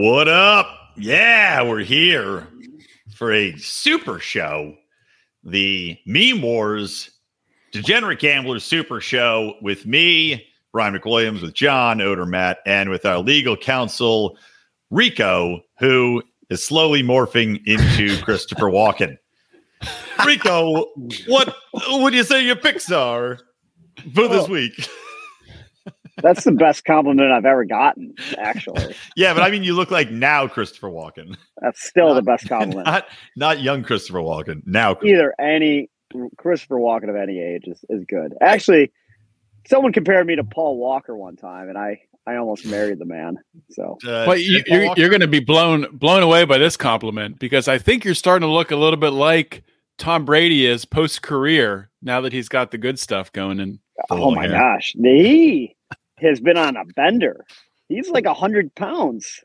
What up? Yeah, we're here for a super show, the Meme Wars Degenerate Gamblers Super Show with me, Brian McWilliams, with John Odermatt, and with our legal counsel, Rico, who is slowly morphing into Christopher Walken. Rico, what would you say your picks are for this Oh. week? That's the best compliment I've ever gotten, actually. Yeah, but I mean, you look like now Christopher Walken, That's still the best compliment. not not young Christopher Walken. Now, Either any Christopher Walken of any age is, is good. Actually, someone compared me to Paul Walker one time, and I, I almost married the man. So uh, But you, Paul you're, you're going to be blown blown away by this compliment because I think you're starting to look a little bit like Tom Brady is post career now that he's got the good stuff going. And oh my hair. gosh, he has been on a bender. He's like a hundred pounds.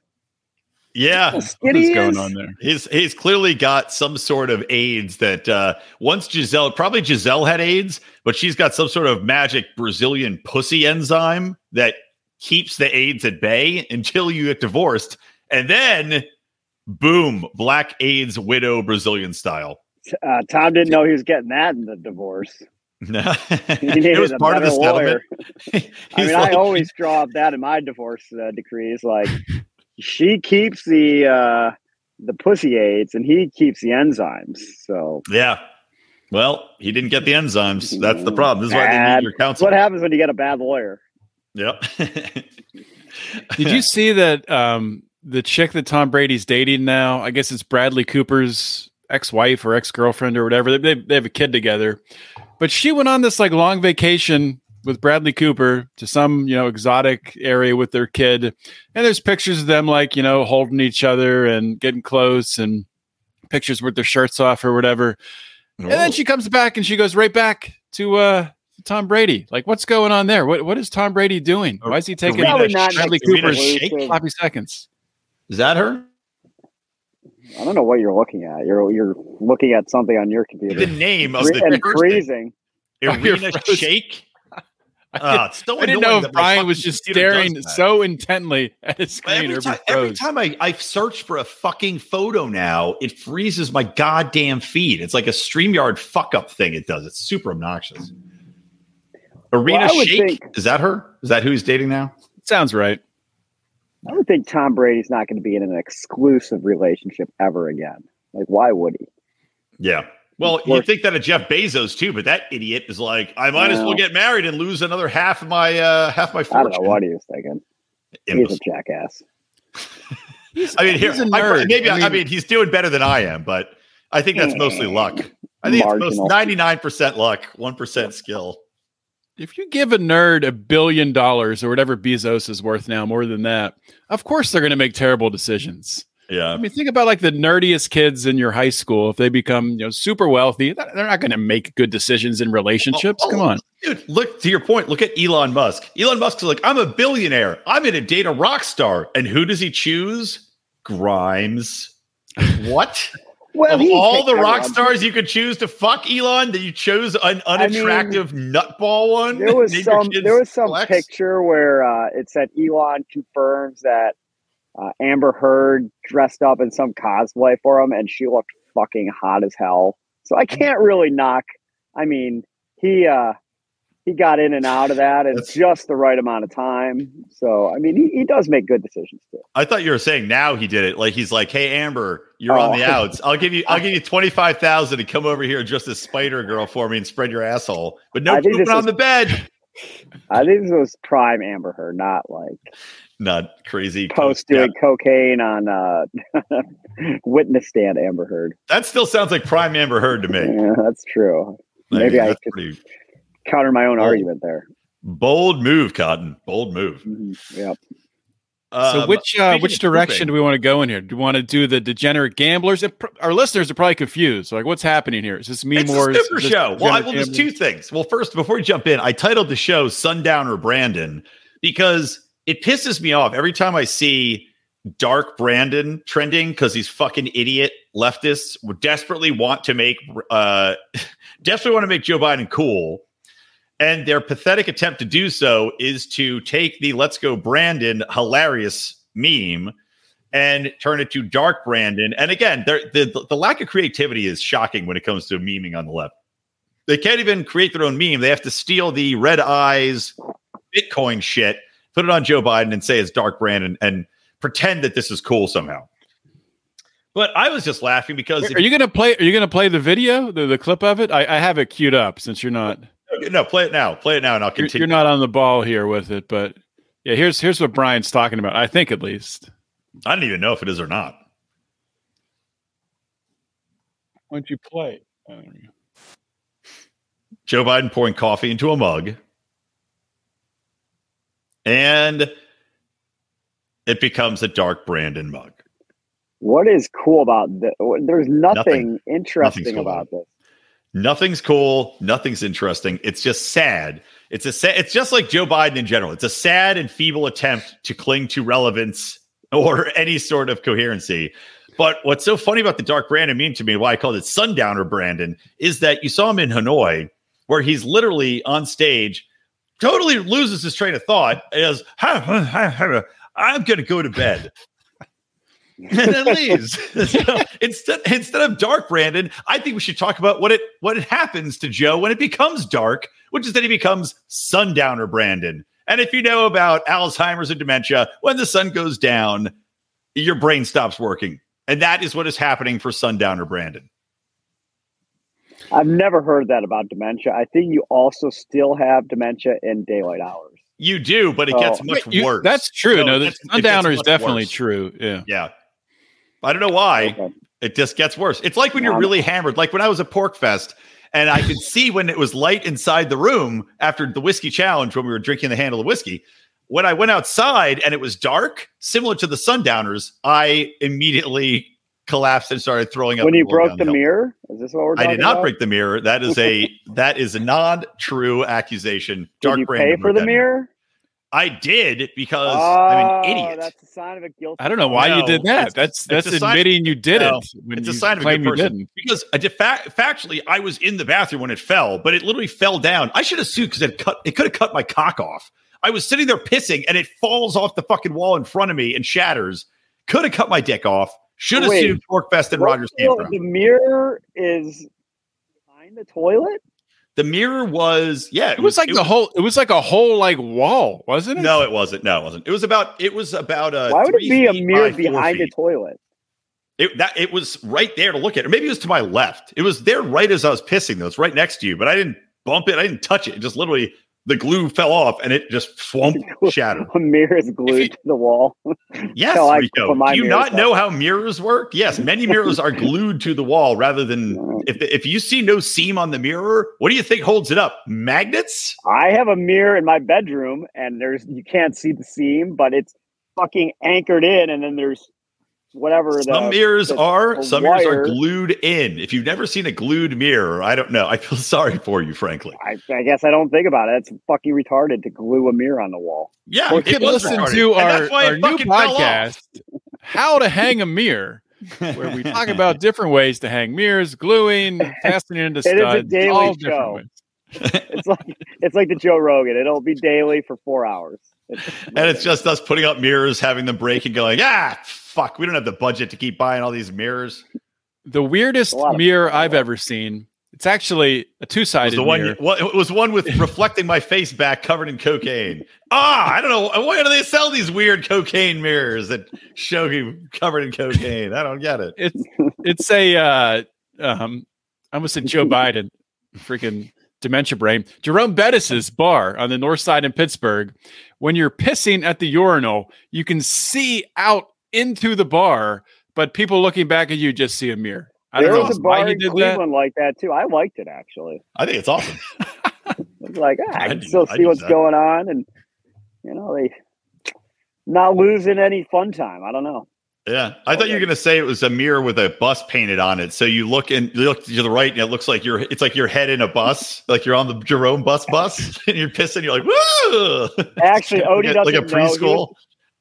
yeah, How what skinny is he going on there? he's he's clearly got some sort of AIDS that uh, once Gisele, probably Gisele had AIDS, but she's got some sort of magic Brazilian pussy enzyme that keeps the AIDS at bay until you get divorced, and then boom, black AIDS widow Brazilian style. Uh, Tom didn't know he was getting that in the divorce. No, He it was part of the better settlement. lawyer. I mean, like- I always draw up that in my divorce uh, decrees. Like, she keeps the uh, the pussy aids, and he keeps the enzymes. So Yeah. Well, he didn't get the enzymes. That's the problem. This is why they need your counsel. what happens when you get a bad lawyer. Yep. Did you see that um, the chick that Tom Brady's dating now? I guess it's Bradley Cooper's ex-wife or ex-girlfriend or whatever. They, they, they have a kid together, but she went on this like long vacation with Bradley Cooper to some you know exotic area with their kid, and there's pictures of them like you know holding each other and getting close, and pictures with their shirts off or whatever. And then she comes back and she goes right back to uh Tom Brady. Like, what's going on there? What what is Tom Brady doing? Why is he taking Irina Probably not Bradley Cooper's Shayk so- sloppy seconds? Is that her? I don't know what you're looking at. You're you're looking at something on your computer. The name of Fre- the and freezing. Irina. Shayk. I Ah, it's so I didn't know if Brian was just staring so intently at his screen. Every time, every time I, I search for a fucking photo now, it freezes my goddamn feed. It's like a StreamYard fuck up thing it does. It's super obnoxious. Irina Well, Shayk? think- Is that her? Is that who he's dating now? Sounds right. I would think Tom Brady's not going to be in an exclusive relationship ever again. Like, why would he? Yeah. Well, you think that of Jeff Bezos too, but that idiot is like, I might as well get married and lose another half of my uh half my I fortune. don't know what he was thinking. He's Imbecile. a jackass. I mean, here, He's a I- nerd. maybe I I mean, mean- he's doing better than I am, but I think that's mostly luck. I think it's most ninety nine percent luck, one percent skill. If you give a nerd a billion dollars or whatever Bezos is worth now, more than that, of course they're going to make terrible decisions. Yeah, I mean, think about like the nerdiest kids in your high school. If they become, you know, super wealthy, they're not going to make good decisions in relationships. Oh, oh Come oh, on. dude. Look to your point. Look at Elon Musk. Elon Musk's like, I'm a billionaire. I'm going to date a rock star, and who does he choose? Grimes. What? Well, of all the rock stars you could choose to fuck Elon, that you chose an unattractive nutball one. there was some there was some Flex? picture where uh, it said Elon confirms that uh, Amber Heard dressed up in some cosplay for him, and she looked fucking hot as hell. So I can't really knock. I mean, he uh, he got in and out of that in just the right amount of time. So I mean, he, he does make good decisions too. I thought you were saying now he did it. Like he's like, "Hey Amber, you're on the Oh. outs. I'll give you, I'll give you twenty five thousand to come over here just as Spider Girl for me and spread your asshole, but no pooping on the bed." I think this was prime Amber Heard, not like Not crazy. post Yeah, doing cocaine on uh, witness stand Amber Heard. that still sounds like prime Amber Heard to me. Yeah, that's true. I Maybe mean, I could- pretty Counter my own Oh. argument there. bold move, Cotton. Bold move. Mhm. Yep. Um, so which uh, which direction do we want to go in here? Do we want to do the degenerate gamblers? It pr- our listeners are probably confused. Like, what's happening here? Is this meme It's wars? a super Is this show. Well, I, degenerate well, there's two things. Well, first, before we jump in, I titled the show "Sundowner Brandon" because it pisses me off every time I see dark Brandon trending because these fucking idiot leftists would desperately want to make uh desperately want to make Joe Biden cool. And their pathetic attempt to do so is to take the let's go Brandon hilarious meme and turn it to Dark Brandon. And again, the, the lack of creativity is shocking when it comes to memeing on the left. They can't even create their own meme. They have to steal the red eyes Bitcoin shit, put it on Joe Biden and say it's Dark Brandon and pretend that this is cool somehow. But I was just laughing because are you gonna play? Are you gonna play the video, the, the clip of it? I, I have it queued up since you're not. No, play it now. Play it now, and I'll continue. You're, you're not on the ball here with it, but yeah, here's here's what Brian's talking about. I think at least. I don't even know if it is or not. Why don't you play? Joe Biden pouring coffee into a mug. And it becomes a dark Brandon mug. What is cool about this? There's nothing, nothing. interesting cool about this. Nothing's cool. Nothing's interesting. It's just sad. It's a it's just like Joe Biden in general. It's a sad and feeble attempt to cling to relevance or any sort of coherency. But what's so funny about the Dark Brandon meme to me, why I called it Sundowner Brandon, is that you saw him in Hanoi, where he's literally on stage, totally loses his train of thought, as I'm to go to bed. And then leaves. instead, instead of dark Brandon, I think we should talk about what it what it happens to Joe when it becomes dark, which is that he becomes sundowner Brandon. And if you know about Alzheimer's and dementia, when the sun goes down, your brain stops working. And that is what is happening for sundowner Brandon. I've never heard that about dementia. I think you also still have dementia in daylight hours. You do, but it gets oh. much you, worse. That's true. No, no the sundowner is definitely worse. true. Yeah. Yeah. I don't know why. Okay. It just gets worse. It's like when you're really hammered. Like when I was at PorcFest, and I could see when it was light inside the room after the whiskey challenge when we were drinking the handle of whiskey. When I went outside and it was dark, similar to the sundowners, I immediately collapsed and started throwing up. When you broke the, mirror, is this what we're? I did not about? break the mirror. That is a that is a non-true accusation. Dark did you pay for the mirror? I did because oh, I'm an oh, idiot. That's a sign of a guilty. I don't know why no, you did that. That's that's admitting you did no, it. it's a sign of a good person. Because I did fa- factually, I was in the bathroom when it fell, but it literally fell down. I should have sued because it cut. It could have cut my cock off. I was sitting there pissing, and it falls off the fucking wall in front of me and shatters. Could have cut my dick off. Should have sued PorcFest and Rogers The mirror is behind the toilet. The mirror was yeah. It, it was, was, like it the was, whole. It was like a whole like wall, wasn't it? No, it wasn't. No, it wasn't. It was about. It was about a. Why would it be a mirror behind the toilet? It that it was right there to look at. Or maybe it was to my left. It was there right as I was pissing. Though it's right next to you, but I didn't bump it. I didn't touch it. It just literally the glue fell off and it just swump shattered. A mirror is glued you, to the wall. Yes, Rico. Do you not know how mirrors work? Yes, many mirrors are glued to the wall rather than if if you see no seam on the mirror, what do you think holds it up? Magnets? I have a mirror in my bedroom and there's you can't see the seam, but it's fucking anchored in and then there's whatever. Some the, mirrors the, are, the some wire. mirrors are glued in. If you've never seen a glued mirror, I don't know. I feel sorry for you, frankly. I, I guess I don't think about it. It's fucking retarded to glue a mirror on the wall. Yeah, or it listen retarded. to our, our new podcast, "How to Hang a Mirror." where we talk about different ways to hang mirrors, gluing, fastening into studs. It is a daily show. it's like it's like the Joe Rogan. It'll be daily for four hours. It's and it's just us putting up mirrors, having them break, and going, ah, fuck, we don't have the budget to keep buying all these mirrors. The weirdest mirror I've ever seen. It's actually a two-sided the mirror. One, well, it was one with reflecting my face back, covered in cocaine. Ah, I don't know. Why do they sell these weird cocaine mirrors that show you covered in cocaine? I don't get it. It's it's a uh, um, I almost said Joe Biden, freaking dementia brain. Jerome Bettis's bar on the north side in Pittsburgh. When you're pissing at the urinal, you can see out into the bar, but people looking back at you just see a mirror. I there don't was know a bar in Cleveland that. like that too. I liked it actually. I think it's awesome. it's like ah, I, can still see what's that. going on, and you know they not losing any fun time. I don't know. Yeah, I thought you were going to say it was a mirror with a bus painted on it. So you look and you look to the right, and it looks like you're. It's like your head in a bus, like you're on the Jerome bus bus, and you're pissing. You're like, woo! Actually, Odie doesn't like a preschool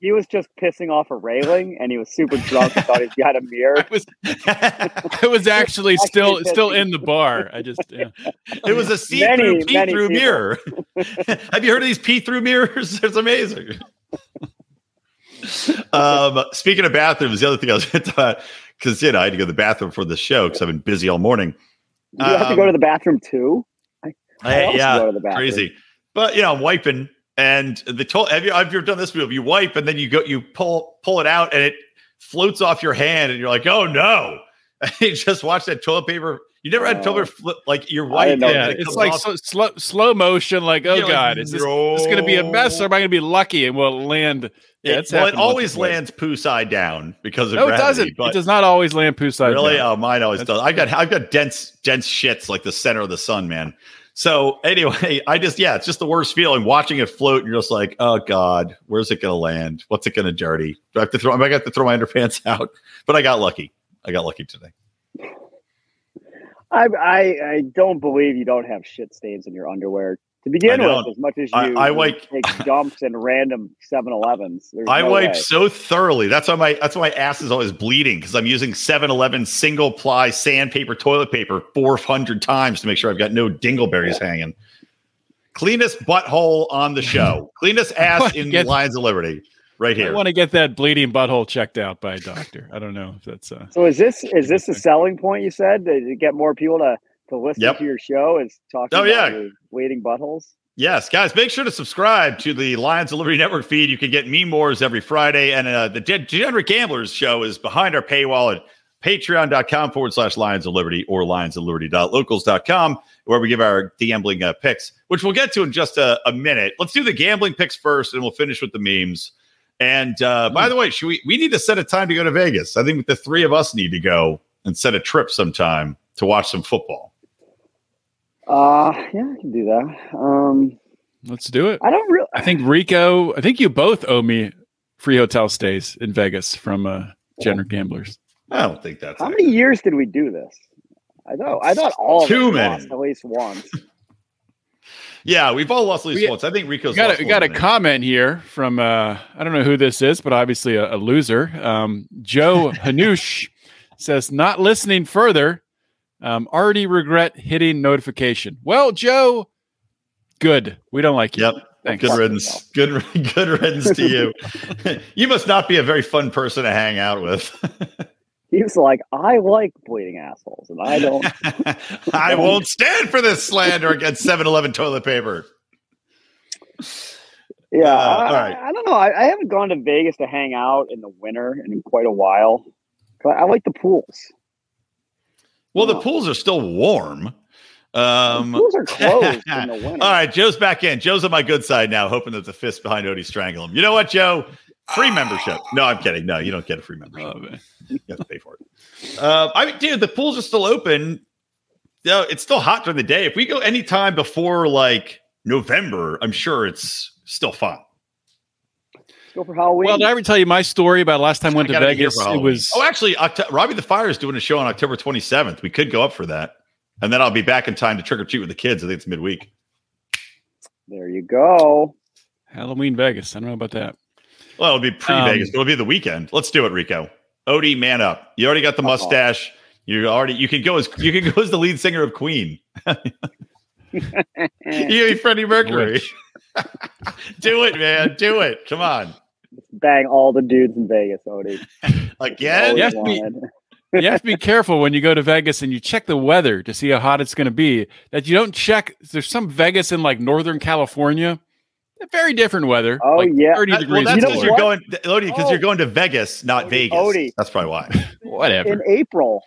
he was just pissing off a railing and he was super drunk and thought he had a mirror. I was, I was actually still still in the bar. I just yeah. it was a see through pee through mirror. Have you heard of these pee through mirrors? It's amazing. um, speaking of bathrooms, the other thing I was going to talk because you know I had to go to the bathroom for the show because I've been busy all morning. You have to go Um, to the bathroom too. I I- yeah, go to the bathroom. crazy. But you know, I'm wiping, and the to- have you have you ever done this move? You wipe, and then you go, you pull pull it out, and it floats off your hand, and you're like, oh no! you just watch that toilet paper. You never had toilet Oh. flip like you're I white. didn't yeah, it it's like so, slow slow motion. Like, oh You're like, god, is this, this going to be a mess, or am I going to be lucky and will it land? Yeah, It- it's well, it happened once or always lands poo side down because of No, it gravity. doesn't. But it does not always land poo side. really, down. oh, mine always That's- does. I got I've got dense dense shits like the center of the sun, man. So anyway, I just yeah, it's just the worst feeling watching it float. And you're just like, oh god, where's it going to land? What's it going to dirty? Do I have to throw? I might have to throw my underpants out. But I got lucky. I got lucky today. I, I I don't believe you don't have shit stains in your underwear to begin with. As much as you, I you wipe- take dumps in random 7-Elevens. I no wipe way. so thoroughly. That's why my that's why my ass is always bleeding because I'm using 7-Eleven single ply sandpaper toilet paper 400 times to make sure I've got no dingleberries hanging. Cleanest butthole on the show. Cleanest ass in Get- Lions of Liberty. Right here. I want to get that bleeding butthole checked out by a doctor. I don't know if that's uh, So is this is this a selling point? You said to, to get more people to to listen Yep. to your show is talking Oh, about yeah. your bleeding buttholes. Yes, guys, make sure to subscribe to the Lions of Liberty Network feed. You can get Meme Wars every Friday. And uh, the De- Degenerate Gamblers show is behind our paywall at patreon.com forward slash Lions of Liberty or lions of liberty.locals.com, where we give our gambling uh, picks, which we'll get to in just a, a minute. Let's do the gambling picks first, and we'll finish with the memes. And uh, by the way, should we we need to set a time to go to Vegas? I think the three of us need to go and set a trip sometime to watch some football. Uh yeah, I can do that. Um let's do it. I don't really I think Rico. I think you both owe me free hotel stays in Vegas from uh, Jenner Gamblers. I don't think that's how many years did we do this? I thought I thought all of Too us many. lost at least once. Yeah, we've all lost at least We- once. I think Rico's We got a, we got a comment here from uh, I don't know who this is, but obviously a, a loser. Um, Joe Hanush says not listening further. Um, already regret hitting notification. Well, Joe, good. We don't like you. Yep. Thanks. Good riddance. Good good riddance to you. you must not be a very fun person to hang out with. He was like, I like bleeding assholes, and I don't. I won't stand for this slander against 7-Eleven toilet paper. Yeah, Uh, I, all right. I don't know. I, I haven't gone to Vegas to hang out in the winter in quite a while. I like the pools. Well, the pools are still warm. Um, the pools are closed in the winter. all right, Joe's back in. Joe's on my good side now, hoping that the fist behind Odie strangle him. You know what, Joe? Free membership. No, I'm kidding. No, you don't get a free membership. Oh, man. You have to pay for it. Uh, I mean, dude, the pools are still open. Yeah, it's still hot during the day. If we go anytime before like November, I'm sure it's still fun. Go for Halloween. Well, did I ever tell you my story about last time I went to gotta be here Vegas? It was Oh, actually, Octo- Robbie the Fire is doing a show on October 27th. We could go up for that, and then I'll be back in time to trick or treat with the kids. I think it's midweek. there you go. Halloween Vegas. I don't know about that. Well, it'll be pre Vegas. Um, it'll be the weekend. Let's do it, Rico. Odie, man up. You already got the Uh-oh. mustache. You already you can go as you can go as the lead singer of Queen. You be Freddie Mercury. do it, man. Do it. Come on. Bang all the dudes in Vegas, Odie. Again? Always Yes, me- wanted. you have to be careful when you go to Vegas and you check the weather to see how hot it's going to be. That you don't check. There's some Vegas in like Northern California, very different weather. Oh, like yeah. 30 That- degrees. well, that's You know because you're going, Odie, because Oh. you're going to Vegas, not Odie, Vegas. Odie. That's probably why. Whatever. in April,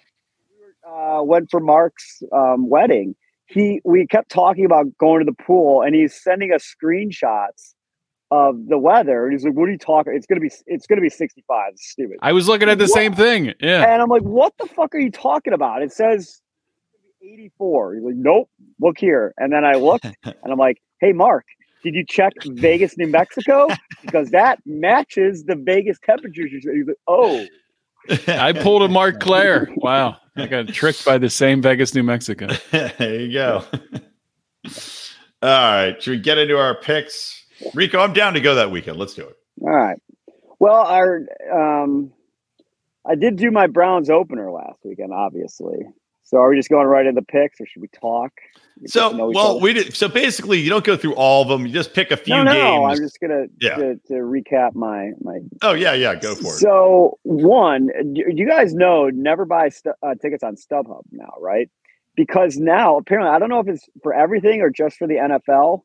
uh, went for Mark's um, wedding. He we kept talking about going to the pool, and he's sending us screenshots of the weather. And He's like, "What are you talking? It's gonna be it's gonna be sixty five. It's stupid." I was looking at the What? same thing. Yeah. And I'm like, "What the fuck are you talking about?" It says eighty four. He's like, "Nope, look here." And then I looked, and I'm like, "Hey, Mark." Did you check Vegas, New Mexico? Because that matches the Vegas temperatures. He's like, oh, I pulled a Mark Claire. Wow. I got tricked by the same Vegas, New Mexico. there you go. All right. Should we get into our picks? Rico, I'm down to go that weekend. Let's do it. All right. Well, our um, I did do my Browns opener last weekend, obviously. So are we just going right into the picks, or should we talk? So, get to know each well, we did. So basically, you don't go through all of them. You just pick a few no, no. games. I'm just gonna Yeah. to, to recap my my. oh yeah, yeah. Go for it. So one, you guys know never buy stu- uh, tickets on StubHub now, right? Because now apparently I don't know if it's for everything or just for the NFL.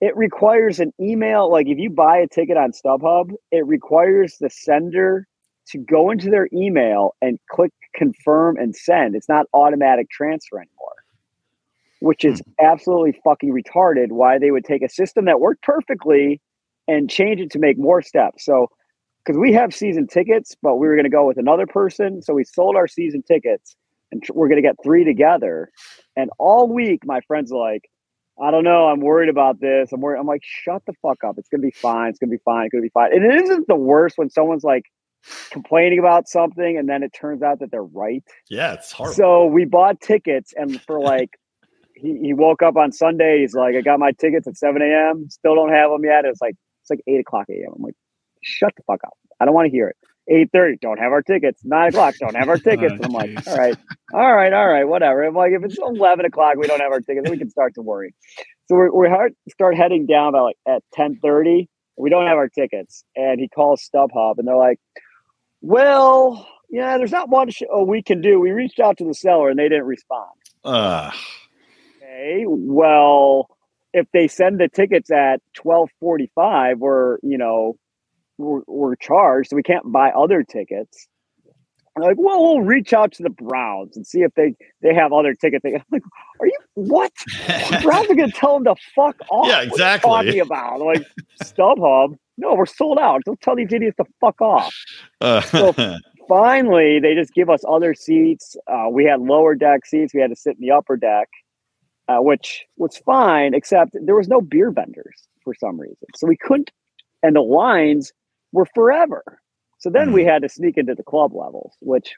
It requires an email. Like if you buy a ticket on StubHub, it requires the sender to go into their email and click confirm and send. It's not automatic transfer anymore, which is mm-hmm. absolutely fucking retarded. Why they would take a system that worked perfectly and change it to make more steps. So, because we have season tickets, but we were going to go with another person. So we sold our season tickets and tr- we're going to get three together. And all week, my friends are like, I don't know. I'm worried about this. I'm worried. I'm like, shut the fuck up. It's going to be fine. It's going to be fine. It's going to be fine. And it isn't the worst when someone's like complaining about something and then it turns out that they're right. yeah, it's hard. So we bought tickets, and for like, he, he woke up on Sunday. He's like, I got my tickets at 7 a.m. Still don't have them yet. It's like it's like 8 o'clock a.m. I'm like, shut the fuck up. I don't want to hear it. 8:30, don't have our tickets. 9 o'clock, don't have our tickets. And I'm like, all right, all right, all right, whatever. I'm like, if it's 11 o'clock, we don't have our tickets, we can start to worry. So we we start heading down by like at 10:30. We don't have our tickets, and he calls StubHub, and they're like, well, yeah, there's not much uh, we can do. We reached out to the seller and they didn't respond. Uh, Okay, well, if they send the tickets at twelve forty-five, we're you know we're, we're charged, so we can't buy other tickets. I'm like, well, we'll reach out to the Browns and see if they they have other tickets. I'm like, are you what? The Browns are to tell them to fuck off. Yeah, What are you exactly. talking about I'm like StubHub. No, we're sold out. Don't tell these idiots to fuck off. uh, So- finally they just give us other seats uh, we had lower deck seats we had to sit in the upper deck uh, which was fine except there was no beer vendors for some reason so we couldn't and the lines were forever so then we had to sneak into the club levels which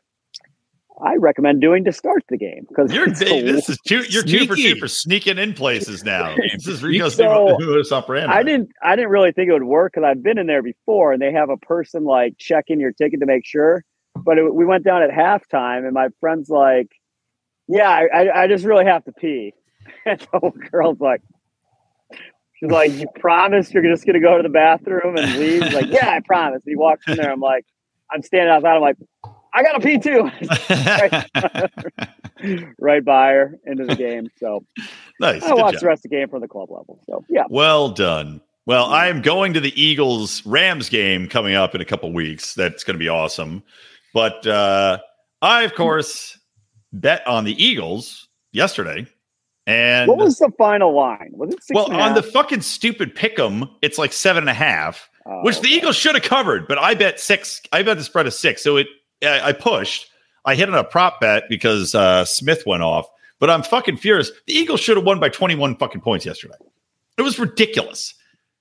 i recommend doing to start the game because you're this is two. You're two for two for sneaking in places now. This is Rico's So, modus operandi. I didn't I didn't really think it would work because I've been in there before and they have a person like checking your ticket to make sure. But it, we went down at halftime and my friend's like, "Yeah, I, I, I just really have to pee." And the old girl's like, "She's like, you promise you're just gonna go to the bathroom and leave?" He's like, "Yeah, I promise." And he walks in there. I'm like, I'm standing outside. I'm like, "I gotta pee too." right by her into the game. So nice. I watched job. the rest of the game from the club level. So yeah. Well done. Well, I am going to the Eagles Rams game coming up in a couple weeks. That's going to be awesome. But uh, I, of course, bet on the Eagles yesterday. And What was the final line? Was it six? well, on the fucking stupid pick 'em, it's like seven and a half, Oh, which the. Eagles should have covered. But I bet six. I bet the spread of six. So it, I I pushed. I hit on a prop bet because uh, Smith went off. But I'm fucking furious. The Eagles should have won by 21 fucking points yesterday. It was ridiculous.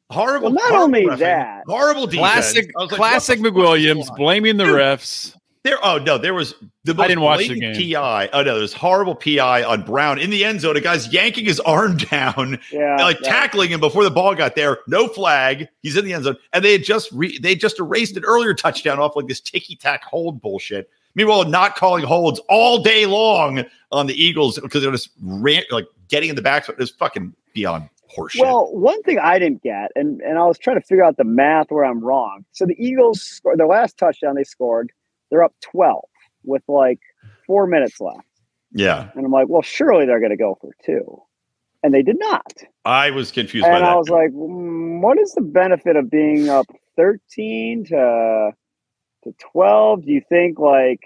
Horrible. Well, not horrible only reffing, that- horrible defense. Classic, like, classic what the fuck is McWilliams blaming the Dude. refs. There, oh no, there was the most I didn't watch the blatant game. PI. Oh no, there's horrible PI on Brown in the end zone. A guy's yanking his arm down, yeah, like yeah. tackling him before the ball got there. No flag. He's in the end zone, and they had just re- they just erased an earlier touchdown off like this ticky tack hold bullshit. Meanwhile, not calling holds all day long on the Eagles because they're just ran, like getting in the back. It's fucking beyond horseshit. Well, one thing I didn't get, and, and I was trying to figure out the math where I'm wrong. So the Eagles scored their last touchdown they scored, they're up 12 with like four minutes left. yeah, And I'm like, well, surely they're going to go for two. And they did not. I was confused by And. I was like, mm, what is the benefit of being up 13 to, to 12? Do you think like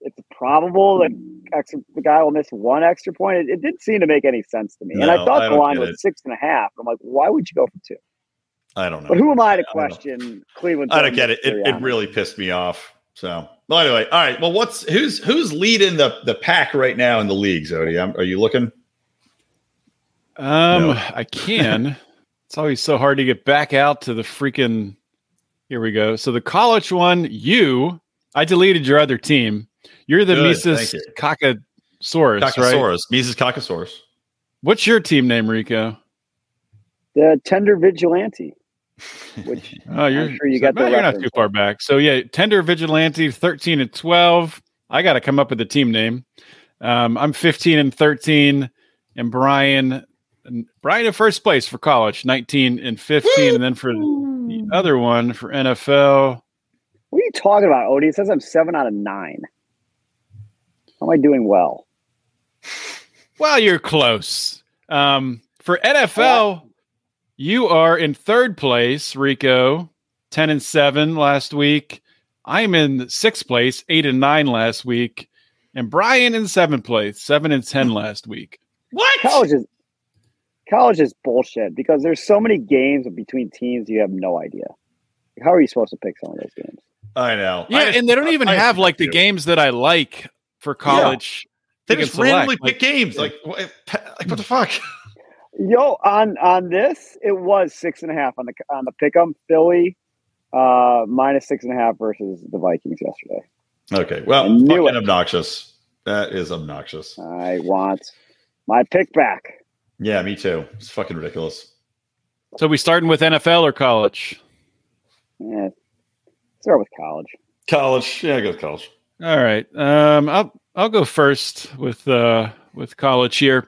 it's probable that extra, the guy will miss one extra point? It, it didn't seem to make any sense to me. and I thought I the line was it. six and a half. I'm like, why would you go for two? I don't know. But who am I to I question Cleveland? I don't get it. It, it really pissed me off. So, well, anyway, all right. Well, what's who's who's leading the the pack right now in the league, Zodi? I'm- Are you looking? Um, No. I can. It's always so hard to get back out to the freaking. Here we go. So the college one, you, I deleted your other team. You're the Good, Mises thank you. Cacasaurus, right? Cacasaurus, Mises Cacasaurus. What's your team name, Rico? the tender vigilante. Which Oh, you're sure you so- got the you're not too far back. So yeah, Tender Vigilante, thirteen and twelve. I got to come up with a team name. Um, I'm 15 and 13, and Brian, Brian in first place for college, 19 and 15, and then for the other one for NFL. What are you talking about, Odie? It says I'm seven out of nine. How am I doing well? Well, you're close. Um, for NFL, you are in third place, Rico, 10 and 7 last week. I'm in sixth place, 8 and 9 last week. And Brian in seventh place, 7 and 10 last week. What? College is college is bullshit because there's so many games between teams you have no idea. How are you supposed to pick some of those games? I know. Yeah, I and they don't even I have just like the do. games that I like for college. They we can just randomly select. pick games. Like, what, like what the fuck? Yo, on on this, it was six and a half on the on the pick'em. Philly uh minus six and a half versus the Vikings yesterday. Okay. Well, I knew fucking it. obnoxious. That is obnoxious. I want my pick back. Yeah, me too. It's fucking ridiculous. So we starting with NFL or college? Yeah, start with college. College. Yeah, I go to college. All right. Um, I'll I'll go first with uh with college here.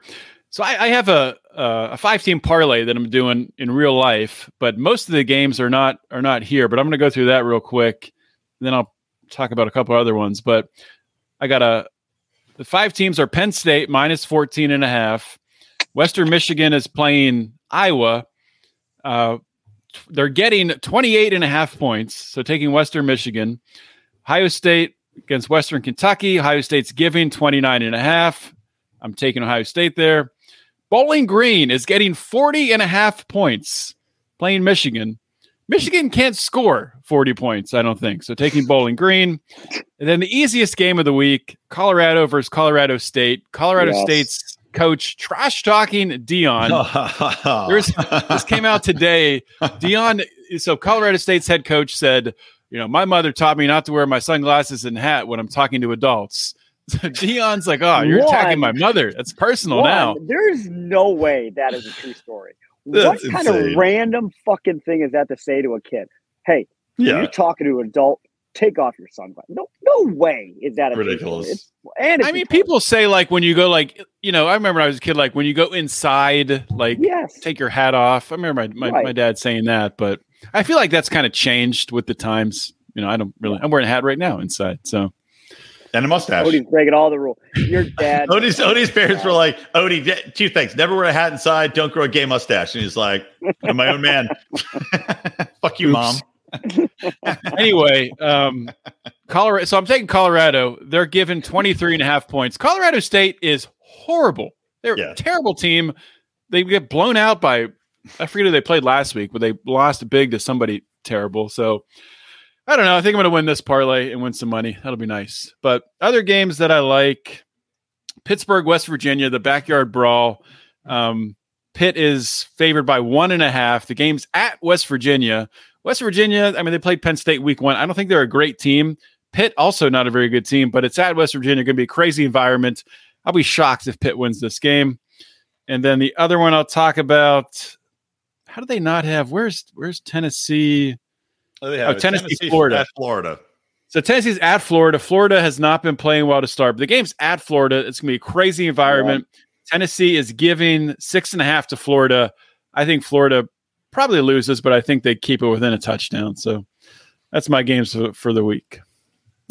So I, I have a uh, a five team parlay that I'm doing in real life, but most of the games are not are not here. But I'm going to go through that real quick, then I'll talk about a couple other ones. But I got a the five teams are Penn State minus 14 and a half. Western Michigan is playing Iowa. Uh, they're getting 28 and a half points. So taking Western Michigan. Ohio State against Western Kentucky. Ohio State's giving 29 and a half. I'm taking Ohio State there. Bowling Green is getting 40 and a half points playing Michigan. Michigan can't score 40 points, I don't think. So taking Bowling Green. And then the easiest game of the week, Colorado versus Colorado State. Colorado Yes. State's coach trash talking Deion. This came out today. Deion, so Colorado State's head coach said, you know, my mother taught me not to wear my sunglasses and hat when I'm talking to adults. So Deion's like, oh, you're attacking my mother. That's personal One, now. There's no way that is a true story. What kind insane. of random fucking thing is that to say to a kid? Hey, yeah. you're talking to an adult, take off your sunglasses. No, no way is that a. Ridiculous. It's, and I mean, people say like when you go like, you know, I remember when I was a kid, like when you go inside, like Yes, take your hat off. I remember my, my, Right. my dad saying that, but I feel like that's kind of changed with the times. You know, I don't really, I'm wearing a hat right now inside. So And a mustache. Odie's breaking all the rules. Your dad. Odie's, Odie's parents were like, Odie, two things. Never wear a hat inside. Don't grow a gay mustache. And he's like, I'm my own man. Fuck you, Oops. mom. anyway, um, Colorado. So I'm taking Colorado. They're given 23 and a half points. Colorado State is horrible. They're Yeah. a terrible team. They get blown out by, I forget who they played last week, but they lost big to somebody terrible. So I don't know. I think I'm going to win this parlay and win some money. That'll be nice. But other games that I like Pittsburgh, West Virginia, the backyard brawl. Um, Pitt is favored by one and a half. The game's at West Virginia. West Virginia, I mean, they played Penn State week one. I don't think they're a great team. Pitt, also not a very good team, but it's at West Virginia. Going to be a crazy environment. I'll be shocked if Pitt wins this game. And then the other one I'll talk about. How do they not have? Where's Where's Tennessee? Oh, Oh, it. Tennessee, Florida. Florida. So Tennessee's at Florida. Florida has not been playing well to start, but the game's at Florida. It's going to be a crazy environment. Tennessee is giving six and a half to Florida. I think Florida probably loses, but I think they keep it within a touchdown. So that's my games for, for the week.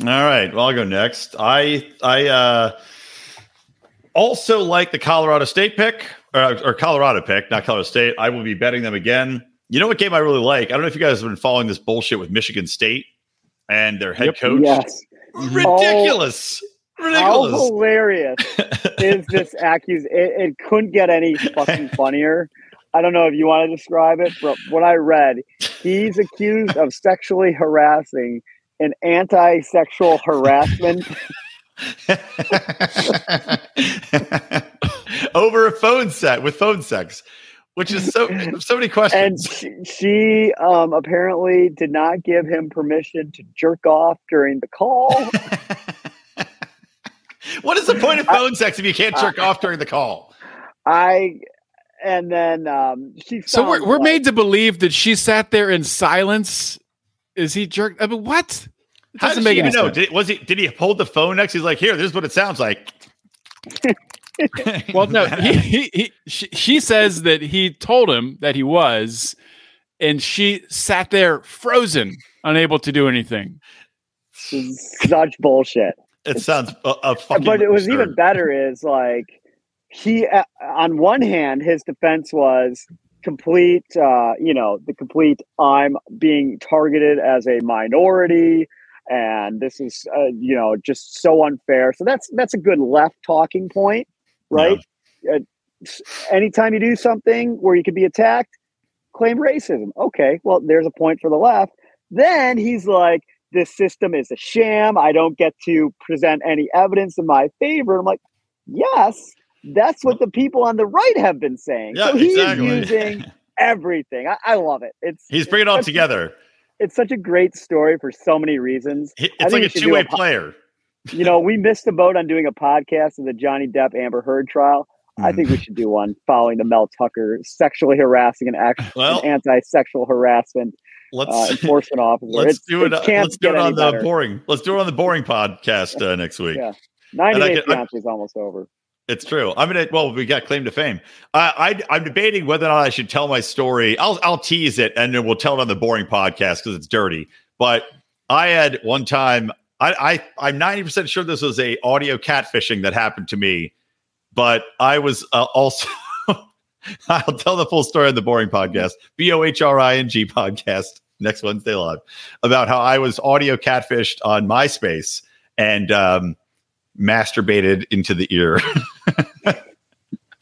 All right. Well, I'll go next. I I uh, also like the Colorado State pick or, or Colorado pick, not Colorado State. I will be betting them again. You know what game I really like? I don't know if you guys have been following this bullshit with Michigan State and their head Yep. coach. Yes. Ridiculous. How Ridiculous. hilarious is this accusation? It, it couldn't get any fucking funnier. I don't know if you want to describe it, but what I read, he's accused of sexually harassing an anti-sexual harassment. Over a phone set with phone sex, which is so so many And questions. she, she um, apparently did not give him permission to jerk off during the call. what is the point of phone sex if you can't jerk off during the call? I and then um, she. So we're, we're like- made to believe that she sat there in silence. Is he jerked? I mean, what? It doesn't make any know? sense. Did, was he? Did he hold the phone next? He's like, "Here, this is what it sounds like." well, no, he, he, he she, she says that he told him that he was, and she sat there frozen, unable to do anything. Such bullshit. It sounds a, a fucking. But it was absurd. even better. Is like he, uh, on one hand, his defense was complete. Uh, you know, the complete. I'm being targeted as a minority, and this is, uh, you know, just so unfair. So that's that's a good left talking point, right? Uh, anytime you do something where you could be attacked, claim racism. Okay, well, there's a point for the left. Then he's like, this system is a sham. I don't get to present any evidence in my favor. I'm like, yes, that's what the people on the right have been saying. Yeah, so he exactly. using everything. I, I love it. It's He's bringing it all together. It's such a great story for so many reasons. It's like a two way po- player. You know, we missed the boat on doing a podcast of the Johnny Depp Amber Heard trial. I Mhm. think we should do one following the Mel Tucker sexually harassing and act Well, an anti-sexual harassment let's uh, enforcement officer. let's It's- do it. can't let's do it on the better. boring. Let's do it on the BOHRing podcast uh, next week. Yeah. 90 And Day Fiance is almost over. It's true. I'm gonna. Well, we got claim to fame. I, I I'm debating whether or not I should tell my story. I'll I'll tease it and then we'll tell it on the BOHRing podcast because it's dirty. But I had one time. I, I I'm 90 percent sure this was a audio catfishing that happened to me, but I was uh, also. I'll tell the full story on the BOHRing podcast. B O H R I N G podcast next Wednesday live about how I was audio catfished on MySpace and um, masturbated into the ear.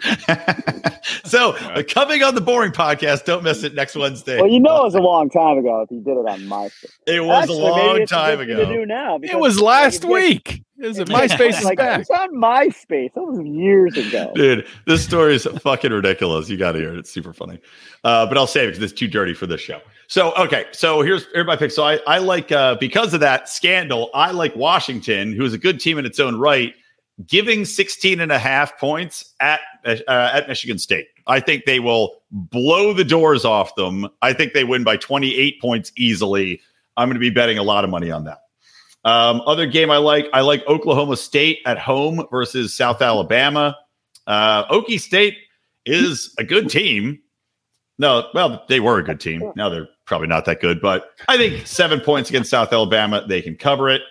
so uh, coming on the BOHRing podcast, don't miss it next Wednesday. Well, you know, it was a long time ago if you did it on MySpace. it was Actually, a long time good To do now It was last like- week. Is it MySpace is Like, back? it's on MySpace. That was years ago. Dude, this story is fucking ridiculous. You got to hear it. It's super funny. Uh, but I'll save it because it's too dirty for this show. So, okay. So here's, here's my pick. So I, I like, uh, because of that scandal, I like Washington, who is a good team in its own right, giving 16 and a half points at, uh, at Michigan State. I think they will blow the doors off them. I think they win by 28 points easily. I'm going to be betting a lot of money on that. Um, other game I like, I like Oklahoma State at home versus South Alabama. Uh, Okie State is a good team. No, well, they were a good team. Now they're probably not that good, but I think seven points against South Alabama, they can cover it.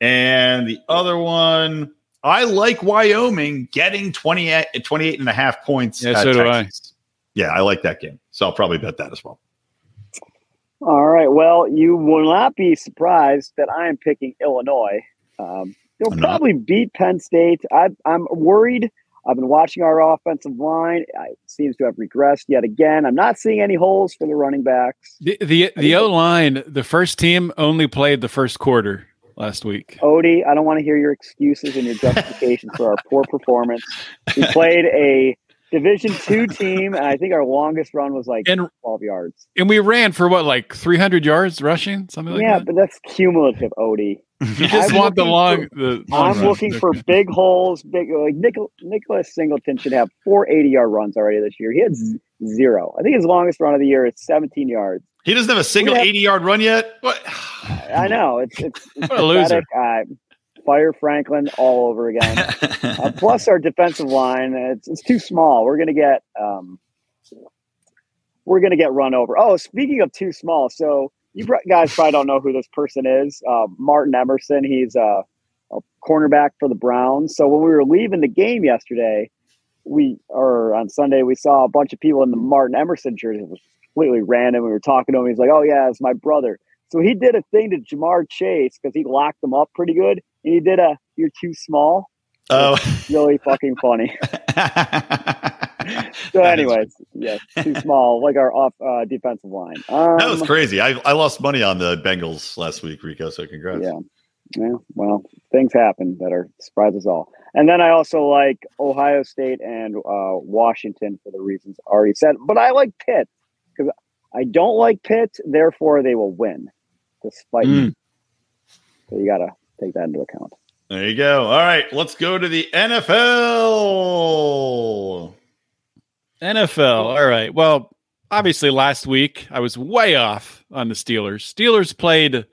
And the other one, I like Wyoming getting 28, 28 and a half points. Yeah, at so do I. Yeah, I like that game. So I'll probably bet that as well. All right. Well, you will not be surprised that I am picking Illinois. Um, they'll I'm not. probably beat Penn State. I, I'm worried. I've been watching our offensive line. It seems to have regressed yet again. I'm not seeing any holes for the running backs. The the, the O line, the first team only played the first quarter last week. Odie, I don't want to hear your excuses and your justification for our poor performance. We played a Division two team, and I think our longest run was like And 12 yards. and we ran for what, like 300 yards rushing, something like yeah, that. Yeah, but that's cumulative, Odie. You just I'm want the long. the long I'm run. looking for big holes. Big like Nichol, Nicholas Singleton should have four 80 yard runs already this year. He had z- zero. I think his longest run of the year is 17 yards. He doesn't have a single have- 80 yard run yet. What? I know it's it's, it's What a loser. Uh, fire Franklin all over again. Uh, plus our defensive line, it's, it's too small. We're gonna get um, we're gonna get run over. Oh, speaking of too small, so you guys probably don't know who this person is. Uh, Martin Emerson. He's a, a cornerback for the Browns. So when we were leaving the game yesterday, we or on Sunday we saw a bunch of people in the Martin Emerson jersey. Completely random. We were talking to him. He's like, "Oh yeah, it's my brother." So he did a thing to Ja'Marr Chase because he locked them up pretty good, and he did a "You're too small." oh. Really fucking funny. So, anyways, yeah, too small, like our off uh, defensive line. Um, that was crazy. I, I lost money on the Bengals last week, Rico. So congrats. Yeah. Yeah. Well, things happen that are surprise us all. And then I also like Ohio State and uh, Washington for the reasons already said. But I like Pitt because I don't like Pitt. Therefore, they will win, despite. Mm. So you got to take that into account. There you go. All right, let's go to the NFL. NFL. All right. Well, obviously, last week I was way off on the Steelers. Steelers played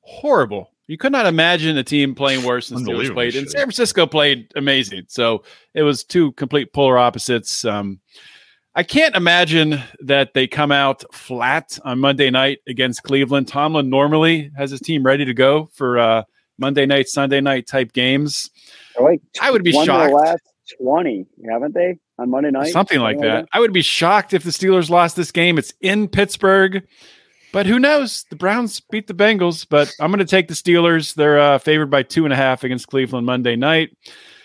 horrible You could not imagine a team playing worse than Steelers played, and. San Francisco played amazing. So it was two complete polar opposites. Um, I can't imagine that they come out flat on Monday night against Cleveland. Tomlin normally has his team ready to go for uh, Monday night, Sunday night type games. Like I would be shocked. the last twenty, haven't they, on Monday night? Something like that. I would be shocked if the Steelers lost this game. It's in Pittsburgh, but who knows? The Browns beat the Bengals, but I'm going to take the Steelers. They're uh, favored by two and a half against Cleveland Monday night.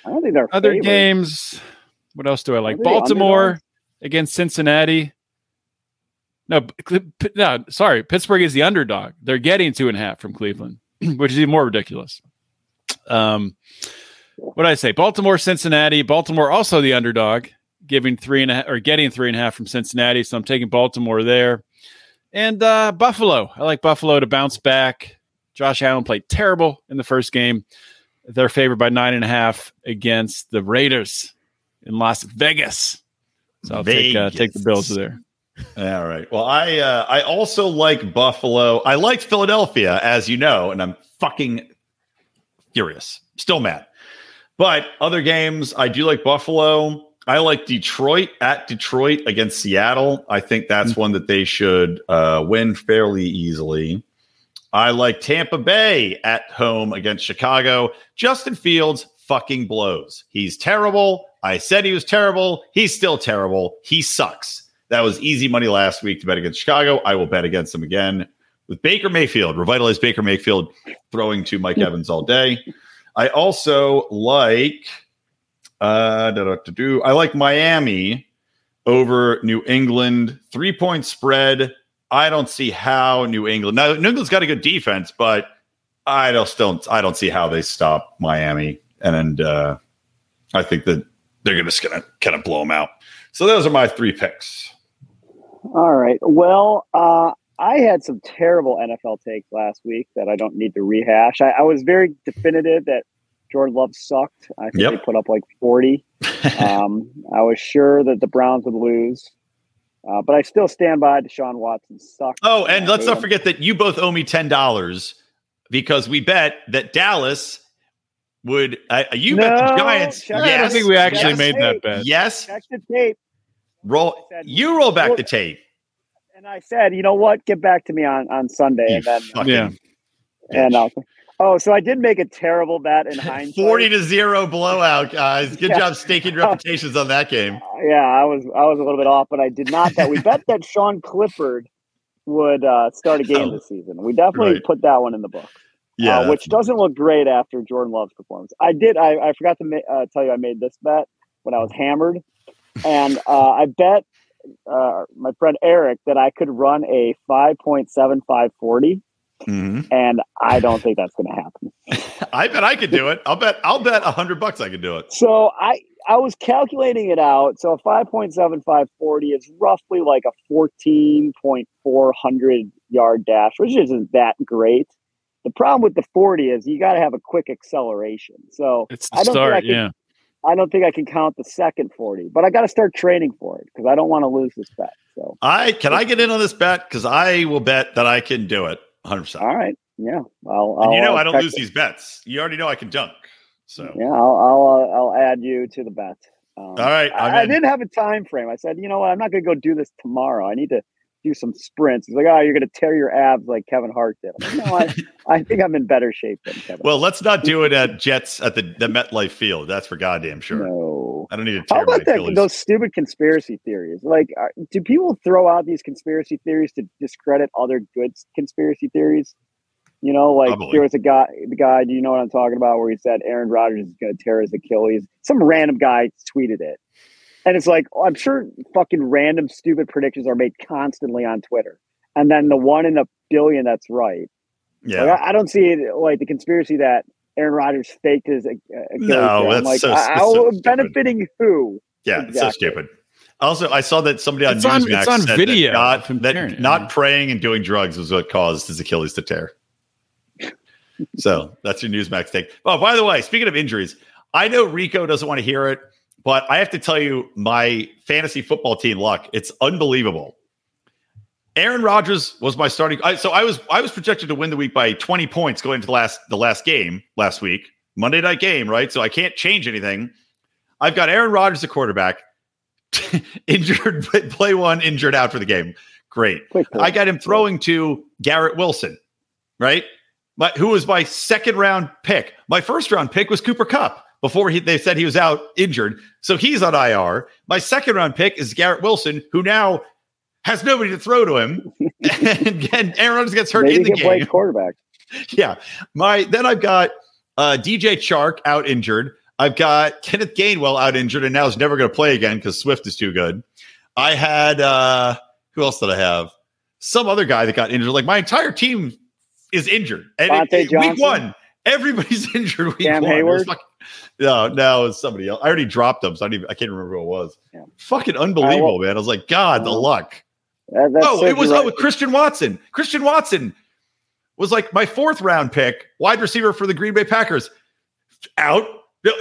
I don't think they're Other games. What else do I like? Baltimore? Against Cincinnati. No, no, sorry. Pittsburgh is the underdog. They're getting two and a half from Cleveland, which is even more ridiculous. Um, what did I say? Baltimore, Cincinnati. Baltimore also the underdog, giving three and a half or getting three and a half from Cincinnati. So I'm taking Baltimore there. And uh, Buffalo. I like Buffalo to bounce back. Josh Allen played terrible in the first game. They're favored by nine and a half against the Raiders in Las Vegas. So I'll take uh, take the Bills there. All right. Well, I uh, I also like Buffalo. I liked Philadelphia, as you know, and I'm fucking furious. Still mad. But other games, I do like Buffalo. I like Detroit at Detroit against Seattle. I think that's one that they should uh, win fairly easily. I like Tampa Bay at home against Chicago. Justin Fields fucking blows. He's terrible. I said he was terrible. He's still terrible. He sucks. That was easy money last week to bet against Chicago. I will bet against them again with Baker Mayfield, revitalize Baker Mayfield throwing to Mike Evans all day. I also like uh do I like Miami over New England three point spread. I don't see how New England now New England's got a good defense, but I don't I don't see how they stop Miami. And uh I think that they're just gonna kind of blow them out. So those are my three picks. All right. Well, uh, I had some terrible NFL takes last week that I don't need to rehash. I, I was very definitive that Jordan Love sucked. I think Yep. they put up like 40. Um, I was sure that the Browns would lose. Uh, but I still stand by Deshaun Watson sucked. Oh, and let's not forget that you both owe me ten dollars because we bet that Dallas would. Uh, you bet the Giants. check- I don't think we actually yes, made that bet. Yes, Check the tape. roll. Said- You roll back the tape. And I said, you know what? Get back to me on, on Sunday. You and then, fucking Yeah. and I'll, oh, so I did make a terrible bet in hindsight. forty to zero blowout, guys. Good Yeah. job staking reputations on that game. yeah, I was I was a little bit off, but I did not bet. We bet that Sean Clifford would uh, start a game Oh, this season. We definitely right. put that one in the book. Yeah, uh, which doesn't look great after Jordan Love's performance. I did. I, I forgot to ma- uh, tell you I made this bet when I was hammered, and uh, I bet uh, my friend Eric that I could run a five point seven five forty, Mhm. and I don't think that's going to happen. I bet I could do it. I'll bet. I'll bet a hundred bucks I could do it. So I I was calculating it out. So a five point seven five forty is roughly like a fourteen point four hundred yard dash, which isn't that great. The problem with the forty is you got to have a quick acceleration. So It's I don't think I can- Yeah. I don't think I can count the second 40, but I got to start training for it because I don't want to lose this bet. So, I can I get in on this bet because I will bet that I can do it. Hundred percent. all right. Yeah. I'll, And you I'll, know uh, I don't lose it. these bets. You already know I can dunk. So Yeah. I'll, I'll, uh, I'll add you to the bet. Um, all right, I'm I, I didn't have a time frame. I said, you know what? I'm not going to go do this tomorrow. I need to do some sprints. He's like, oh, you're going to tear your abs like Kevin Hart did. Like, no, I, I think I'm in better shape than Kevin. Well, let's not do it at Jets at the, the MetLife Field. That's for goddamn sure. No. I don't need to How tear my about that, those stupid conspiracy theories? Like, are, do people throw out these conspiracy theories to discredit other good conspiracy theories? You know, like Probably. there was a guy, the guy, do you know what I'm talking about? Where he said Aaron Rodgers is going to tear his Achilles. Some random guy tweeted it. And it's like, I'm sure fucking random stupid predictions are made constantly on Twitter. And then the one in a billion that's right. yeah. Like, I, I don't see it like the conspiracy that Aaron Rodgers faked his uh, Achilles. No, that's like, so- I- that's I- so stupid. benefiting who? Yeah, it's so stupid. Also, I saw that somebody on It's on- Newsmax it's on said video that, not, that not praying and doing drugs was what caused his Achilles to tear. so that's your Newsmax take. Oh, by the way, speaking of injuries, I know Rico doesn't want to hear it, but I have to tell you, my fantasy football team luck, it's unbelievable. Aaron Rodgers was my starting. I, so I was I was projected to win the week by 20 points going into the last the last game last week, Monday night game, right? So I can't change anything. I've got Aaron Rodgers, the quarterback, injured, play one, injured out for the game. Great. I got him throwing to Garrett Wilson, right? But who was my second round pick? My first round pick was Cooper Kupp before he, they said he was out injured. So he's on IR. My second round pick is Garrett Wilson, who now has nobody to throw to him. and, and Aaron Rodgers gets hurt Maybe in the game. Play quarterback. Yeah. My then I've got uh, DJ Chark out injured. I've got Kenneth Gainwell out injured and now is never going to play again because Swift is too good. I had uh who else did I have? Some other guy that got injured. Like my entire team is injured. And it, it, week one, everybody's injured. Week Cam one. Hayward. Fucking, no, no, it's somebody else. I already dropped them, so I, even, I can't remember who it was. Yeah. Fucking unbelievable, man. I was like, God, the luck. That, oh, it was right. oh, Christian Watson. Christian Watson was like my fourth round pick, wide receiver for the Green Bay Packers. Out.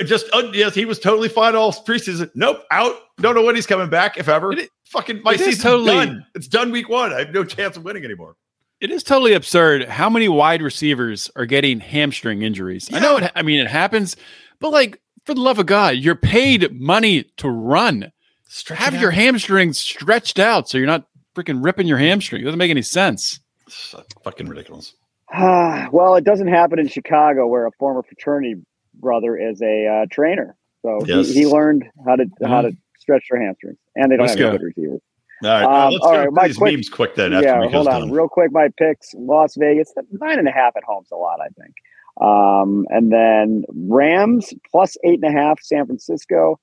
Just uh, yes, he was totally fine all preseason. Nope, out. Don't know when he's coming back, if ever. It, Fucking my season's totally, done. It's done week one. I have no chance of winning anymore. It is totally absurd how many wide receivers are getting hamstring injuries. Yeah. I know it. I mean, it happens, but like for the love of God, you're paid money to run. Stretch Have your hamstrings stretched out so you're not freaking ripping your hamstring. It doesn't make any sense. It's fucking ridiculous. well, it doesn't happen in Chicago where a former fraternity brother is a uh, trainer. So yes. he, he, learned how to mm-hmm. how to stretch their hamstrings, and they don't Let's have good receivers. All right, um, let's all right, my these quick, memes quick then. yeah, hold on, done. real quick. My picks: Las Vegas, nine and a half at home's a lot, I think. Um, and then Rams plus eight and a half, San Francisco.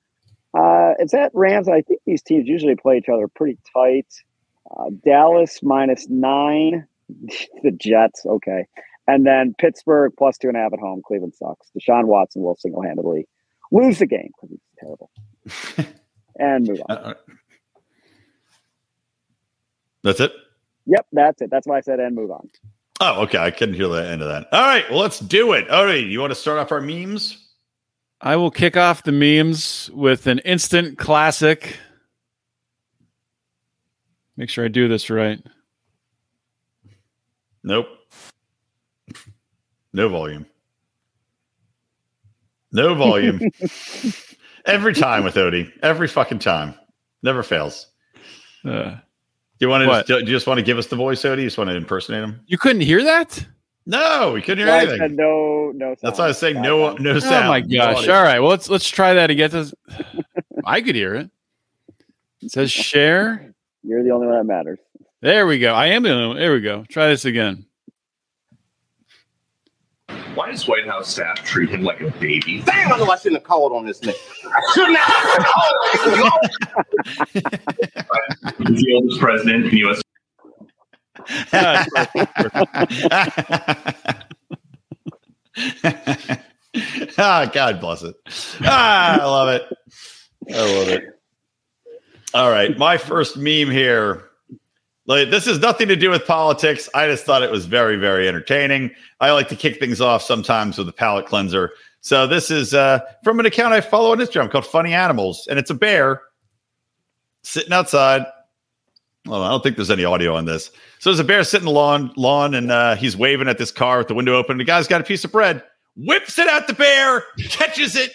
Uh, it's at Rams. I think these teams usually play each other pretty tight. Uh, Dallas minus nine. the Jets, okay. And then Pittsburgh plus two and a half at home. Cleveland sucks. Deshaun Watson will single handedly lose the game because he's terrible. and move on. That's it? Yep, that's it. That's why I said and move on. Oh, okay. I couldn't hear the end of that. All right. Well, let's do it. All right. You want to start off our memes? I will kick off the memes with an instant classic. Make sure I do this right. Nope. No volume. No volume. Every time with Odie. Every fucking time. Never fails. Uh, do you want to? Just, do you just want to give us the voice, Odie? You just want to impersonate him? You couldn't hear that? No, we couldn't hear well, anything. no, no. Sound. That's why I was saying no, no oh sound. Oh my gosh! All right, well let's let's try that again. I could hear it. It says share. You're the only one that matters. There we go. I am the only one. There we go. Try this again. Why does White House staff treat him like a baby? Damn, I know I shouldn't have called on this nigga. I shouldn't have called. He's the oldest president in the U.S. ah, God bless it. Ah, I love it. I love it. All right, my first meme here like, this has nothing to do with politics. I just thought it was very, very entertaining. I like to kick things off sometimes with a palate cleanser. So this is uh, from an account I follow on Instagram called Funny Animals, and it's a bear sitting outside. Well, I don't think there's any audio on this. So there's a bear sitting in the lawn, lawn, and uh, he's waving at this car with the window open. The guy's got a piece of bread, whips it at the bear, catches it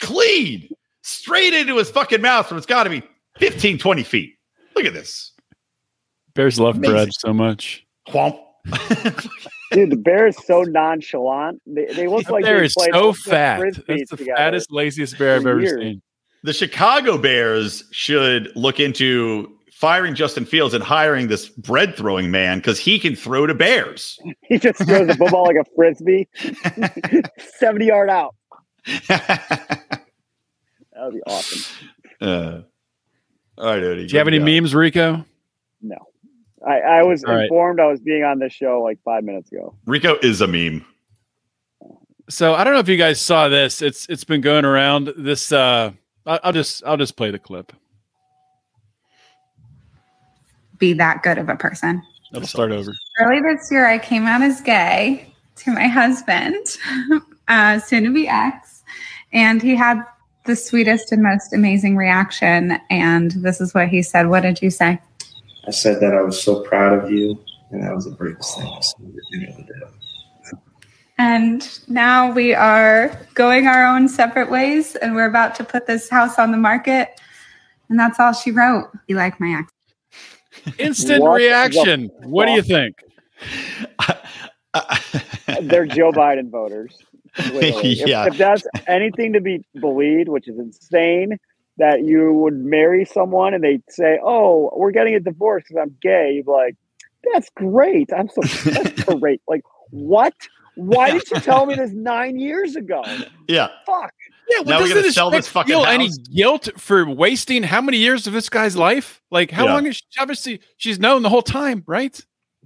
clean straight into his fucking mouth from it's got to be 15, 20 feet. Look at this. Bears love Amazing. bread so much. Dude, the bear is so nonchalant. They, they look the like bear is so fat. That's the fattest, laziest bear I've ever years. seen. The Chicago Bears should look into firing Justin Fields and hiring this bread throwing man because he can throw to bears. he just throws the football like a frisbee, seventy yard out. that would be awesome. Uh, all right, Odie. Do you have any memes, Rico? No. I, I was All informed right. I was being on this show like five minutes ago. Rico is a meme. So I don't know if you guys saw this. It's it's been going around. This uh, I'll just I'll just play the clip. Be that good of a person. I'll start over. Early this year, I came out as gay to my husband, uh, soon to be ex, and he had the sweetest and most amazing reaction. And this is what he said. What did you say? I said that I was so proud of you, and that was the bravest thing I said at the end of the day. And now we are going our own separate ways, and we're about to put this house on the market. And that's all she wrote. You like my accent? Instant What the reaction. What do you think? They're Joe Biden voters. clearly. If- Yeah. If, that's anything to be believed, which is insane, that you would marry someone and they'd say, "Oh, we're getting a divorce because I'm gay," you'd be like, "That's great. I'm so that's great." Like, what? Why did you tell me this nine years ago? yeah. Fuck. Yeah, Now we doesn't gotta sell this fucking feel any guilt for wasting how many years of this guy's life? Like how Yeah. long is she, obviously she's known the whole time, right?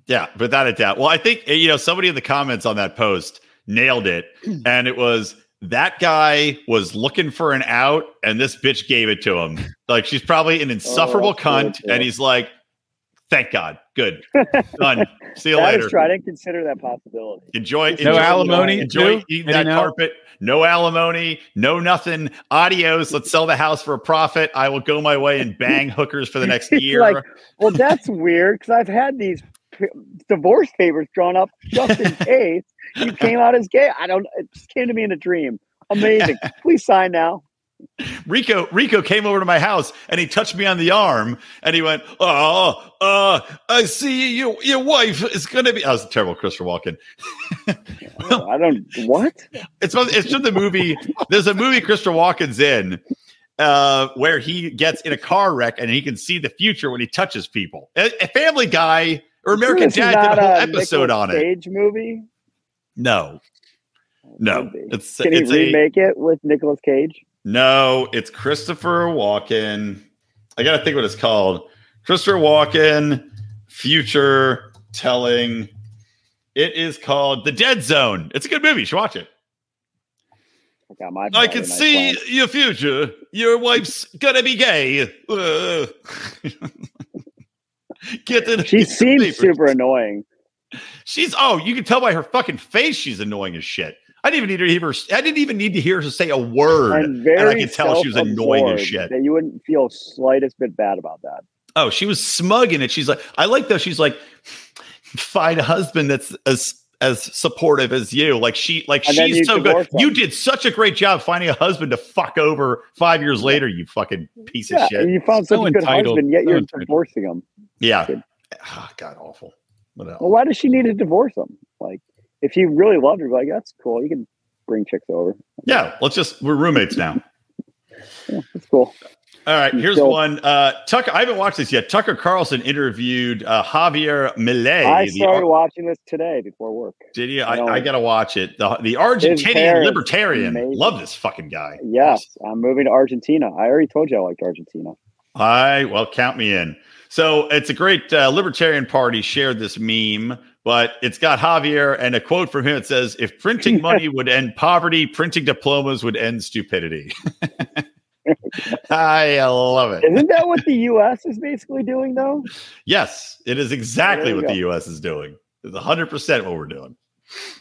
Yeah, without a doubt. Well, I think eh, you know somebody in the comments on that post nailed it, and it was that guy was looking for an out, and this bitch gave it to him. Like she's probably an insufferable Oh, that's good, cunt, and he's like, "Thank God, good, done. See you That later. true. I didn't consider that possibility. Enjoy, No alimony, Enjoy too? eating Any that now? carpet. No alimony. No nothing. Adios. Let's sell the house for a profit. I will go my way and bang hookers for the next year. like, Well, that's weird because I've had these p- divorce papers drawn up just in case you came out as gay. I don't. It just came to me in a dream. Amazing. Please sign now. Rico Rico came over to my house and he touched me on the arm and he went, "Oh, uh, I see you. Your wife is going to be." I was a terrible Christopher Walken. I don't. What? It's from, it's from the movie. There's a movie Christopher Walken's in uh, where he gets in a car wreck and he can see the future when he touches people. A, a Family Guy or American Dad did a whole a episode on it. Cage movie. No, no, it's Can he it's a remake it with Nicolas Cage? no. It's Christopher Walken. I got to think what it's called. Christopher Walken future telling. It is called The Dead Zone. It's a good movie. You should watch it. I got my. I can see plan. your future. Your wife's gonna be gay. Get. She seems papers. super annoying. She's oh, you can tell by her fucking face. She's annoying as shit. I didn't even need to hear her. I didn't even need to hear her say a word. And I could tell she was annoying as shit. That you wouldn't feel slightest bit bad about that. Oh, she was smug in it. She's like, I like though. She's like, find a husband that's as as supportive as you. Like she, like And she's so good. divorce them. You did such a great job finding a husband to fuck over five years later. You fucking piece Yeah, of shit. you found such So a good entitled. husband, yet So you're entitled. divorcing him. Yeah. Oh, God, awful. Well, why does she need to divorce him? Like, if he really loved her, like that's cool. You can bring chicks over. Yeah, let's just we're roommates now. Yeah, that's cool. All right, here's one. Uh Tucker, I haven't watched this yet. Tucker Carlson interviewed uh, Javier Milei. I started Ar- watching this today before work. Did you? I I, I gotta watch it. The the Argentinian libertarian. Love this fucking guy. Yes, I'm moving to Argentina. I already told you I liked Argentina. I well, count me in. So it's a great uh, libertarian party shared this meme, but it's got Javier and a quote from him. It says, "If printing money would end poverty, printing diplomas would end stupidity." I love it. Isn't that what the U.S. is basically doing, though? Yes, it is exactly There you what the. U.S. is doing. It's hundred percent what we're doing.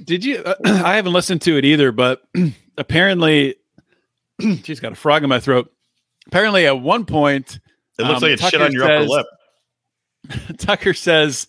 Did you? Uh, I haven't listened to it either, but apparently, she's got a frog in my throat. Apparently, at one point, It looks Um, like it's shit on your upper lip. Tucker says,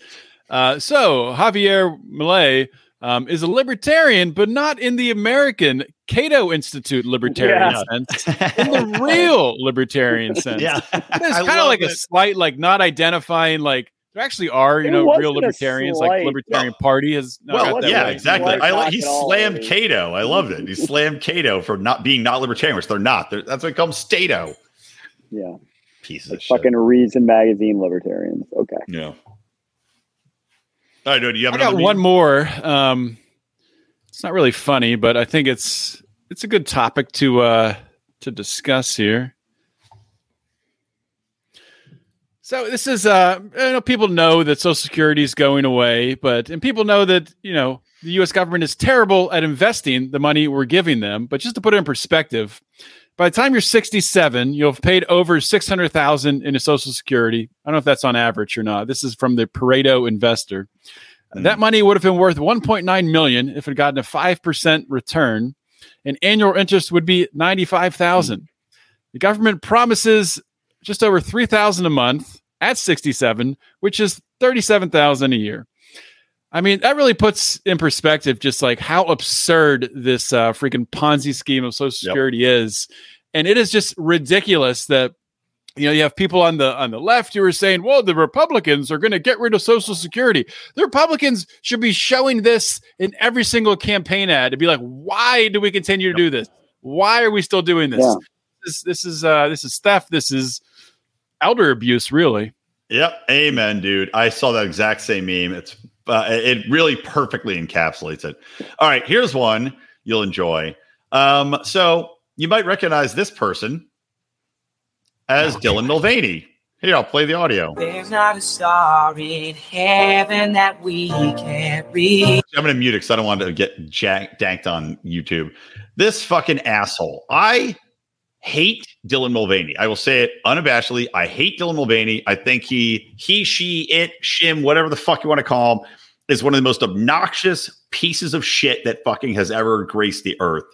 uh, "So Javier Milei um, is a libertarian, but not in the American Cato Institute libertarian Yeah. sense, in the real libertarian sense. yeah, It's kind of love like a slight, like not identifying, like there actually are, you It know, real libertarians, like slight- Libertarian Party has. not Well, that yeah, way. exactly. I like he at all, slammed. Cato. I loved it. He slammed Cato for not being not libertarian, which they're not. They're, that's what they call them Stato. Yeah, Pieces like of shit. fucking Reason magazine libertarians. Okay, Yeah. All right, dude. You have I got another one more. Um, it's not really funny, but I think it's it's a good topic to uh, to discuss here. So this is uh, you know, people know that Social Security is going away, but and people know that you know the U.S. government is terrible at investing the money we're giving them. But just to put it in perspective, by the time you're 67, you'll have paid over 600,000 into Social Security. I don't know if that's on average or not. This is from the Pareto Investor. Hmm. That money would have been worth 1.9 million if it had gotten a 5% return, and annual interest would be 95,000. Hmm. The government promises just over 3,000 a month at 67, which is 37,000 a year. I mean, that really puts in perspective just like how absurd this uh, freaking Ponzi scheme of Social Security is, and it is just ridiculous that you know you have people on the on the left who are saying, "Well, the Republicans are going to get rid of Social Security." The Republicans should be showing this in every single campaign ad to be like, "Why do we continue to do this? Why are we still doing this? Yeah. This this is uh, this is theft. This is elder abuse, really." Yep. Amen, dude. I saw that exact same meme. It's uh, it really perfectly encapsulates it. All right, here's one you'll enjoy. Um, so you might recognize this person as Dylan Mulvaney. Here, I'll play the audio. There's not a star in heaven that we can't reach. I'm going to mute it because I don't want to get jack- danked on YouTube. This fucking asshole. I hate Dylan Mulvaney. I will say it unabashedly. I hate Dylan Mulvaney. I think he, he, she, it, shim, whatever the fuck you want to call him, is one of the most obnoxious pieces of shit that fucking has ever graced the earth.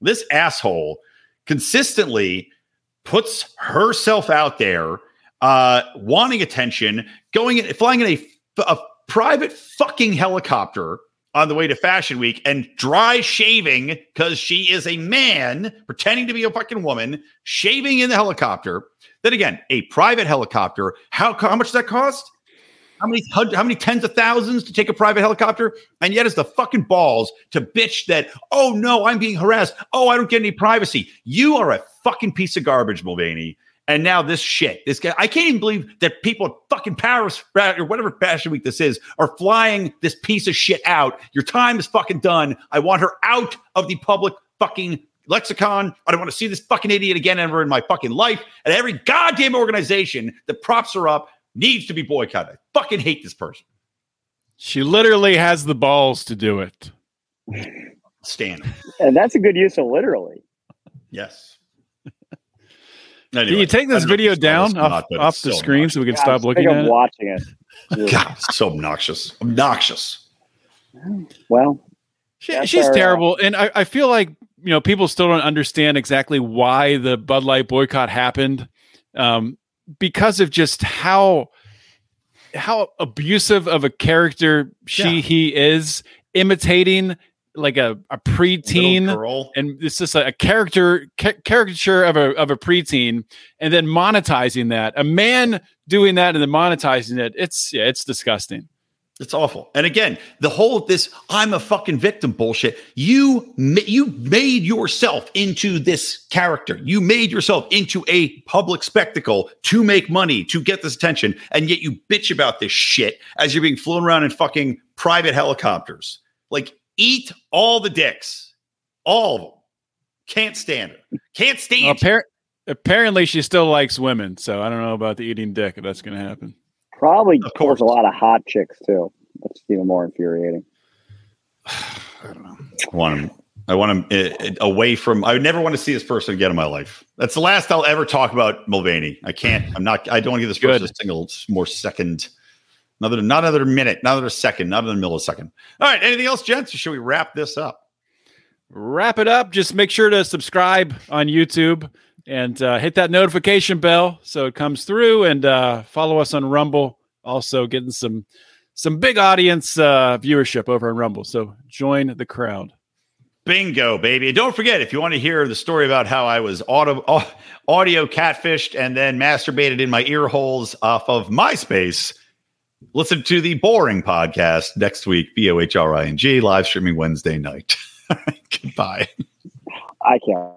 This asshole consistently puts herself out there, uh, wanting attention, going in, flying in a, a private fucking helicopter on the way to Fashion Week and dry shaving because she is a man pretending to be a fucking woman, shaving in the helicopter. Then again, a private helicopter. How how much does that cost? How many how many tens of thousands to take a private helicopter? And yet, it's the fucking balls to bitch that. Oh no, I'm being harassed. Oh, I don't get any privacy. You are a fucking piece of garbage, Mulvaney. And now this shit, this guy, I can't even believe that people at fucking Paris or whatever fashion week this is are flying this piece of shit out. Your time is fucking done. I want her out of the public fucking lexicon. I don't want to see this fucking idiot again ever in my fucking life. And every goddamn organization that props her up needs to be boycotted. I fucking hate this person. She literally has the balls to do it. Stand. And that's a good use of literally. Yes. Can you take this video down off, off the screen so we can Yeah, stop looking of at it? watching it. Ugh. God, so obnoxious. Obnoxious. Well, She, she's our, uh, terrible, and I, I feel like you know people still don't understand exactly why the Bud Light boycott happened, um, because of just how how abusive of a character she Yeah. he is, imitating like a a preteen girl. and it's just a, a character ca- caricature of a of a preteen, and then monetizing that. A man doing that and then monetizing it. It's yeah, it's disgusting. It's awful. And again, the whole of this I'm a fucking victim bullshit. You you made yourself into this character. You made yourself into a public spectacle to make money, to get this attention, and yet you bitch about this shit as you're being flown around in fucking private helicopters. Like eat all the dicks. All of them. Can't stand it. Can't stand Well, appar- apparently, she still likes women, so I don't know about the eating dick if that's going to happen. probably Of course. a lot of hot chicks too. That's even more infuriating. I don't know. I want him. I want him uh, uh, away from. I would never want to see this person again in my life. That's the last I'll ever talk about Mulvaney. I can't. I'm not. I don't want to give this person Good. a single more second. Another, not another minute, not another second, not another millisecond. All right. Anything else, gents? Or should we wrap this up? Wrap it up. Just make sure to subscribe on YouTube and uh, hit that notification bell so it comes through, and uh, follow us on Rumble. Also, getting some some big audience uh, viewership over on Rumble. So join the crowd. Bingo, baby. And don't forget, if you want to hear the story about how I was auto, audio catfished and then masturbated in my ear holes off of MySpace, listen to the BOHRing podcast next week, B O H R I N G, live streaming Wednesday night. Goodbye. I can't.